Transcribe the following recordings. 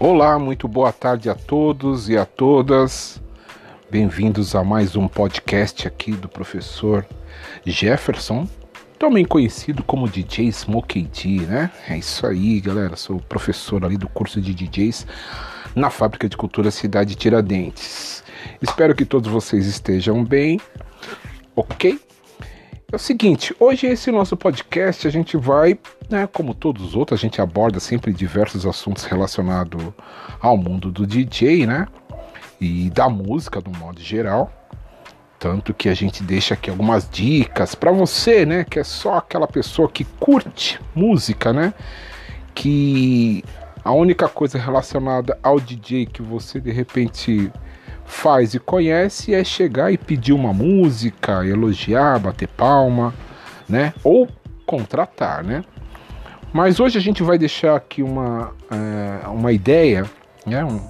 Olá, muito boa tarde a todos e a todas. Bem-vindos a mais um podcast aqui do professor Jefferson, também conhecido como DJ Smokey D, né? É isso aí, galera. Sou professor ali do curso de DJs na Fábrica de Cultura Cidade Tiradentes. Espero que todos vocês estejam bem, ok? É o seguinte, hoje esse nosso podcast a gente vai, né, como todos os outros, a gente aborda sempre diversos assuntos relacionados ao mundo do DJ, né? E da música do modo geral. Tanto que a gente deixa aqui algumas dicas para você, né, que é só aquela pessoa que curte música, né? Que a única coisa relacionada ao DJ que você de repente faz e conhece é chegar e pedir uma música, elogiar, bater palma, né? Ou contratar, né? Mas hoje a gente vai deixar aqui uma, é, uma ideia, né? Um,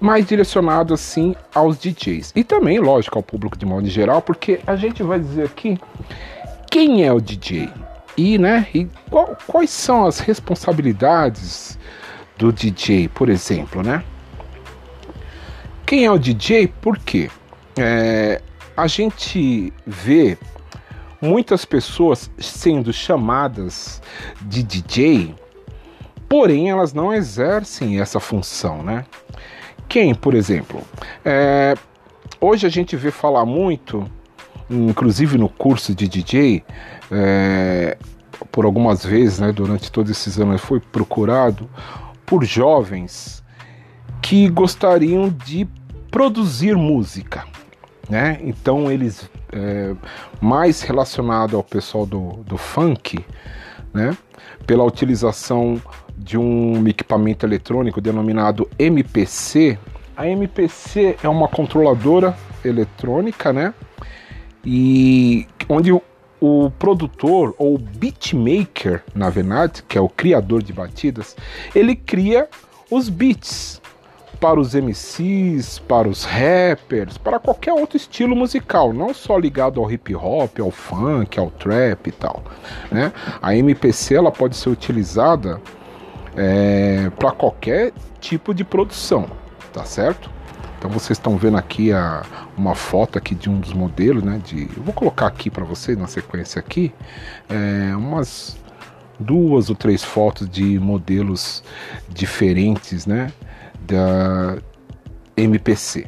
mais direcionado assim aos DJs e também, lógico, ao público de modo geral, porque a gente vai dizer aqui quem é o DJ e, né? E qual, quais são as responsabilidades do DJ, por exemplo, né? Quem é o DJ? Por quê? É, a gente vê muitas pessoas sendo chamadas de DJ, porém elas não exercem essa função, né? Quem, por exemplo? É, hoje a gente vê falar muito, inclusive no curso de DJ, é, por algumas vezes, né, durante todos esses anos, foi procurado por jovens que gostariam de produzir música, né? Então eles é, mais relacionado ao pessoal do, do funk, né? Pela utilização de um equipamento eletrônico denominado MPC. A MPC é uma controladora eletrônica, né? E onde o, o produtor ou beatmaker, na verdade, que é o criador de batidas, ele cria os beats, para os MCs, para os rappers, para qualquer outro estilo musical, não só ligado ao hip hop, ao funk, ao trap e tal. Né? A MPC ela pode ser utilizada é, para qualquer tipo de produção, tá certo? Então vocês estão vendo aqui a, uma foto aqui de um dos modelos, né? De, eu vou colocar aqui para vocês na sequência aqui, é, umas duas ou três fotos de modelos diferentes, né? Da MPC.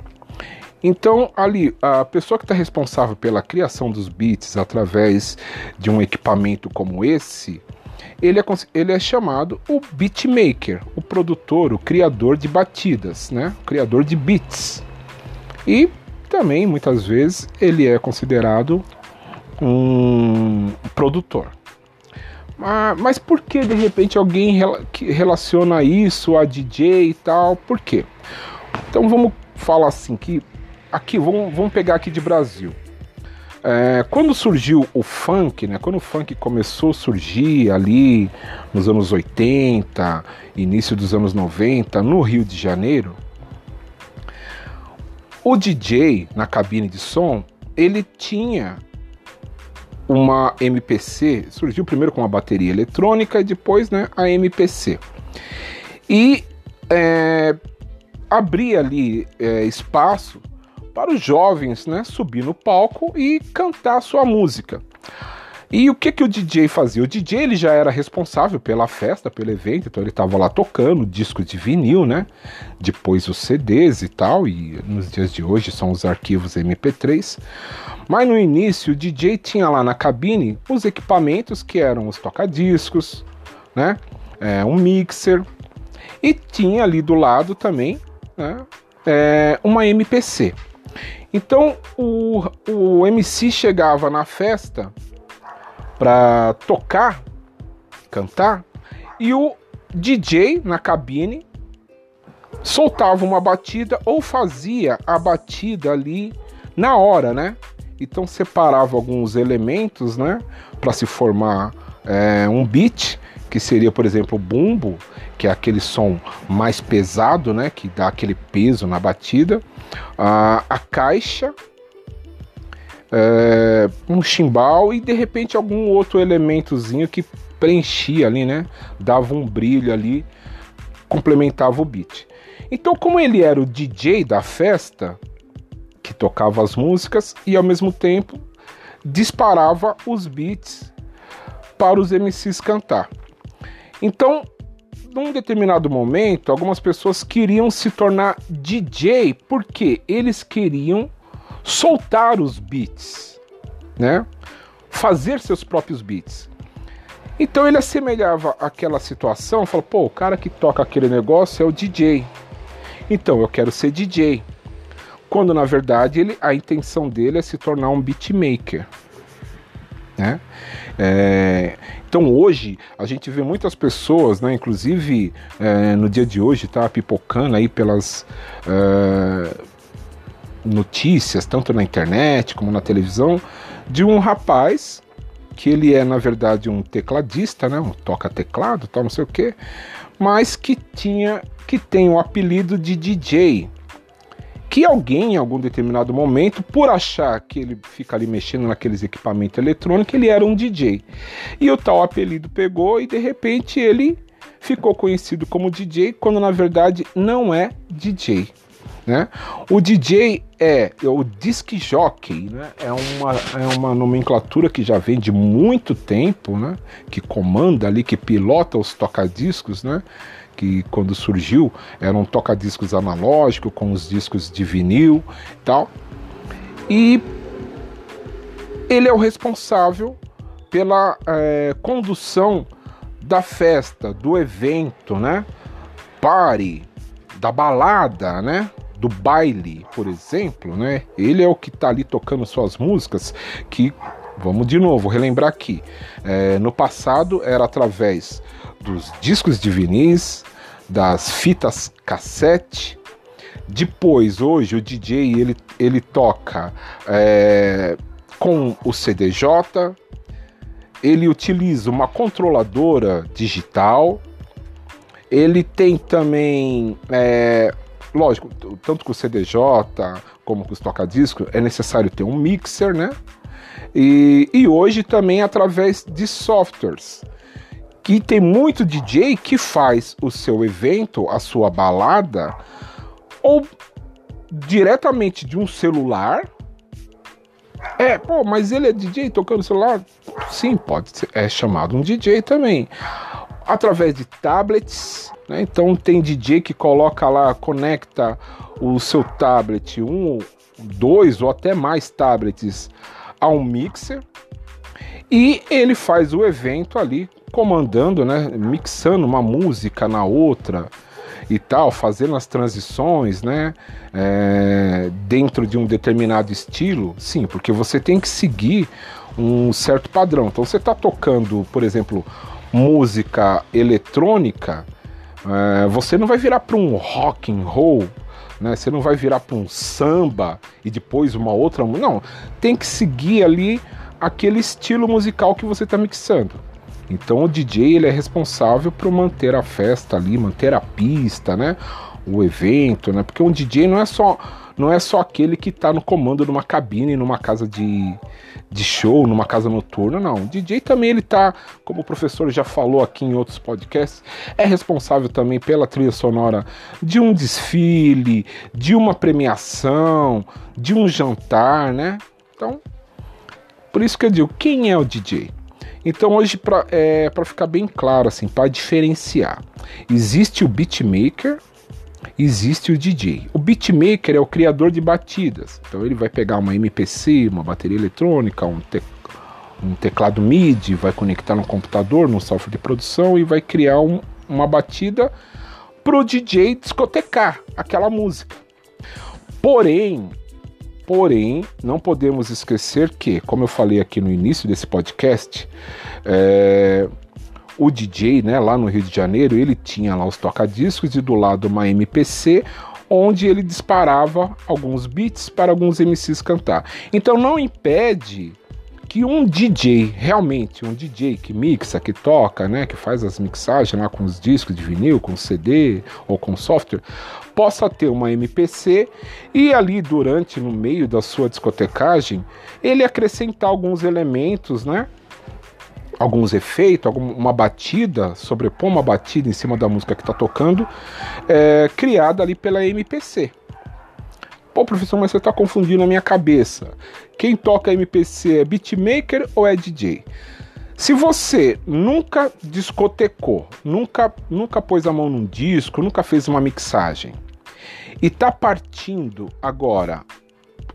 Então, ali, a pessoa que está responsável pela criação dos beats através de um equipamento como esse, ele é, ele é chamado o beatmaker, o produtor, o criador de batidas, né? o criador de beats. E também, muitas vezes, ele é considerado um produtor. Ah, mas por que de repente alguém relaciona isso a DJ e tal? Por quê? Então vamos falar assim que aqui vamos, vamos pegar aqui de Brasil. É, quando surgiu o funk, né, quando o funk começou a surgir ali nos anos 80, início dos anos 90, no Rio de Janeiro, o DJ na cabine de som ele tinha uma MPC, surgiu primeiro com a bateria eletrônica e depois né, a MPC. E é, abria ali é, espaço para os jovens né, subir no palco e cantar sua música. E o que que o DJ fazia? O DJ ele já era responsável pela festa, pelo evento, então ele estava lá tocando discos de vinil, né? Depois os CDs e tal, e nos dias de hoje são os arquivos MP3. Mas no início o DJ tinha lá na cabine os equipamentos que eram os tocadiscos, né? É, um mixer e tinha ali do lado também né? é, uma MPC. Então o, o MC chegava na festa para tocar, cantar, e o DJ na cabine soltava uma batida ou fazia a batida ali na hora, né? Então separava alguns elementos, né, para se formar é, um beat, que seria, por exemplo, o bumbo, que é aquele som mais pesado, né, que dá aquele peso na batida, a, a caixa é, um chimbal e de repente algum outro elementozinho que preenchia ali, né? Dava um brilho ali complementava o beat. Então, como ele era o DJ da festa, que tocava as músicas e ao mesmo tempo disparava os beats para os MCs cantar. Então, num determinado momento, algumas pessoas queriam se tornar DJ porque eles queriam soltar os beats, né? Fazer seus próprios beats. Então ele assemelhava aquela situação, falou: "Pô, o cara que toca aquele negócio é o DJ. Então eu quero ser DJ." Quando na verdade ele, a intenção dele é se tornar um beatmaker. Né? É, então hoje a gente vê muitas pessoas, né, inclusive é, no dia de hoje, tá pipocando aí pelas é, notícias, tanto na internet como na televisão, de um rapaz que ele é na verdade um tecladista, né, um toca teclado, tal, não sei o que, mas que tinha que tem o apelido de DJ que alguém em algum determinado momento, por achar que ele fica ali mexendo naqueles equipamentos eletrônicos, ele era um DJ. E o tal apelido pegou e de repente ele ficou conhecido como DJ, quando na verdade não é DJ. Né? O DJ é, é o disc jockey, né? é, uma, é uma nomenclatura que já vem de muito tempo, né? que comanda ali, que pilota os tocadiscos, né? que quando surgiu era um toca-discos analógico com os discos de vinil e tal. E ele é o responsável pela é, condução da festa, do evento, né? Party, da balada, né? Do baile, por exemplo, né? Ele é o que está ali tocando suas músicas que Vamos de novo relembrar aqui. É, no passado era através dos discos de vinis, das fitas cassete. Depois, hoje, o DJ ele, ele toca é, com o CDJ, ele utiliza uma controladora digital, ele tem também, é, lógico, tanto com o CDJ como com os toca-discos, é necessário ter um mixer, né? E, e hoje também através de softwares que tem muito DJ que faz o seu evento, a sua balada, ou diretamente de um celular. É, pô, mas ele é DJ tocando celular? Sim, pode ser, é chamado um DJ também. Através de tablets, né? Então tem DJ que coloca lá, conecta o seu tablet, um, dois ou até mais tablets a um mixer e ele faz o evento ali comandando, né, mixando uma música na outra e tal, fazendo as transições, né, é, dentro de um determinado estilo, sim, porque você tem que seguir um certo padrão. Então, você está tocando, por exemplo, música eletrônica, é, você não vai virar para um rock and roll, né? Você não vai virar para um samba e depois uma outra, não. Tem que seguir ali aquele estilo musical que você está mixando. Então o DJ ele é responsável por manter a festa ali, manter a pista, né? O evento, né? Porque um DJ não é só não é só aquele que está no comando numa cabine, numa casa de, de show, numa casa noturna, não. O DJ também ele tá, como o professor já falou aqui em outros podcasts, é responsável também pela trilha sonora de um desfile, de uma premiação, de um jantar, né? Então, por isso que eu digo, quem é o DJ? Então hoje, para é, ficar bem claro, assim, para diferenciar, existe o beatmaker, existe o DJ. O beatmaker é o criador de batidas. Então ele vai pegar uma MPC, uma bateria eletrônica, um, te um teclado MIDI, vai conectar no computador, no software de produção e vai criar um, uma batida para o DJ discotecar aquela música. Porém, Porém, não podemos esquecer que, como eu falei aqui no início desse podcast, é, o DJ, né, lá no Rio de Janeiro, ele tinha lá os toca-discos e do lado uma MPC, onde ele disparava alguns beats para alguns MCs cantar. Então não impede que um DJ, realmente, um DJ que mixa, que toca, né, que faz as mixagens lá com os discos de vinil, com CD ou com software, possa ter uma MPC e ali durante, no meio da sua discotecagem, ele acrescentar alguns elementos, né? Alguns efeitos, alguma batida, sobrepor uma batida em cima da música que está tocando, é, criada ali pela MPC. Pô, professor, mas você está confundindo a minha cabeça. Quem toca MPC é beatmaker ou é DJ? Se você nunca discotecou, nunca, nunca pôs a mão num disco, nunca fez uma mixagem e tá partindo agora,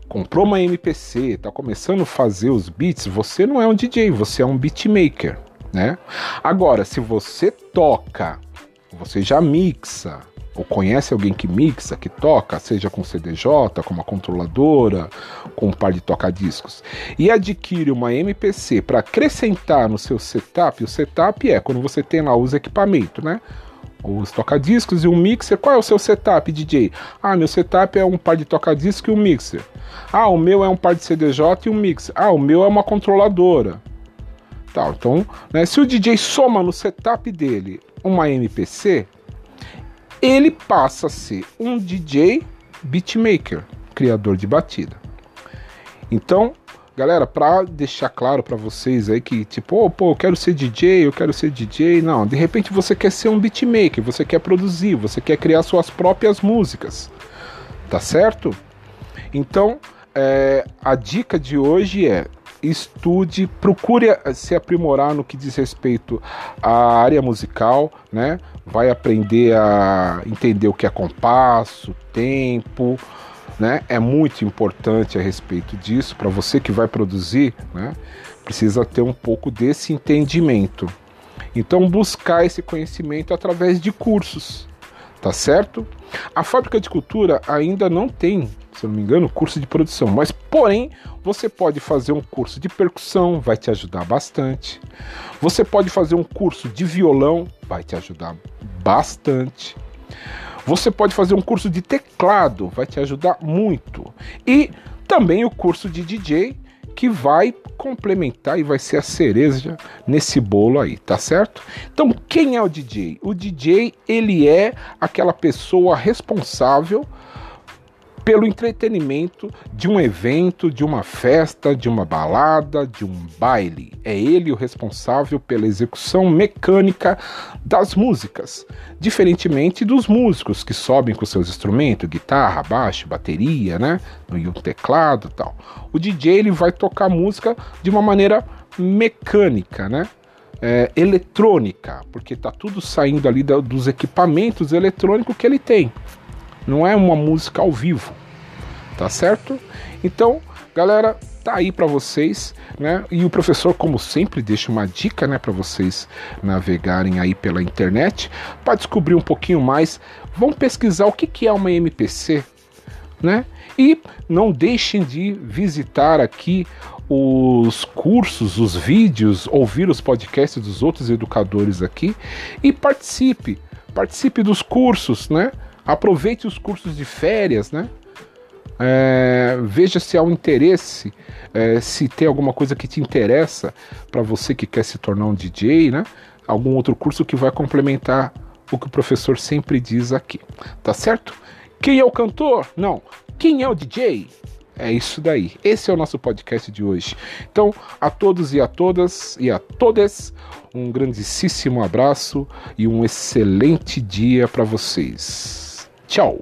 comprou uma MPC, tá começando a fazer os beats, você não é um DJ, você é um beatmaker, né? Agora, se você toca, você já mixa, ou conhece alguém que mixa, que toca, seja com CDJ, com uma controladora, com um par de toca-discos, e adquire uma MPC para acrescentar no seu setup, o setup é quando você tem lá os equipamentos, né? Os toca-discos e um mixer. Qual é o seu setup, DJ? Ah, meu setup é um par de toca-discos e um mixer. Ah, o meu é um par de CDJ e um mixer. Ah, o meu é uma controladora. Tá, então, né, se o DJ soma no setup dele uma MPC, ele passa a ser um DJ beatmaker, criador de batida. Então, galera, para deixar claro para vocês aí que tipo, oh, pô, eu quero ser DJ, eu quero ser DJ, não, de repente você quer ser um beatmaker, você quer produzir, você quer criar suas próprias músicas, tá certo? Então, é, a dica de hoje é estude, procure se aprimorar no que diz respeito à área musical, né? Vai aprender a entender o que é compasso, tempo, né? É muito importante a respeito disso para você que vai produzir, né? Precisa ter um pouco desse entendimento. Então buscar esse conhecimento através de cursos, tá certo? A fábrica de cultura ainda não tem se não me engano, curso de produção. Mas, porém, você pode fazer um curso de percussão, vai te ajudar bastante. Você pode fazer um curso de violão, vai te ajudar bastante. Você pode fazer um curso de teclado, vai te ajudar muito. E também o curso de DJ, que vai complementar e vai ser a cereja nesse bolo aí, tá certo? Então, quem é o DJ? O DJ, ele é aquela pessoa responsável pelo entretenimento de um evento, de uma festa, de uma balada, de um baile. É ele o responsável pela execução mecânica das músicas, diferentemente dos músicos que sobem com seus instrumentos, guitarra, baixo, bateria, né, e um teclado, tal. O DJ ele vai tocar música de uma maneira mecânica, né? É, eletrônica, porque tá tudo saindo ali da, dos equipamentos eletrônicos que ele tem não é uma música ao vivo, tá certo? Então, galera, tá aí para vocês, né? E o professor, como sempre, deixa uma dica, né, para vocês navegarem aí pela internet para descobrir um pouquinho mais. Vão pesquisar o que, que é uma MPC, né? E não deixem de visitar aqui os cursos, os vídeos, ouvir os podcasts dos outros educadores aqui e participe, participe dos cursos, né? Aproveite os cursos de férias, né? É, veja se há um interesse, é, se tem alguma coisa que te interessa para você que quer se tornar um DJ, né? Algum outro curso que vai complementar o que o professor sempre diz aqui, tá certo? Quem é o cantor? Não. Quem é o DJ? É isso daí. Esse é o nosso podcast de hoje. Então, a todos e a todas e a todas, um grandíssimo abraço e um excelente dia para vocês. Tchau!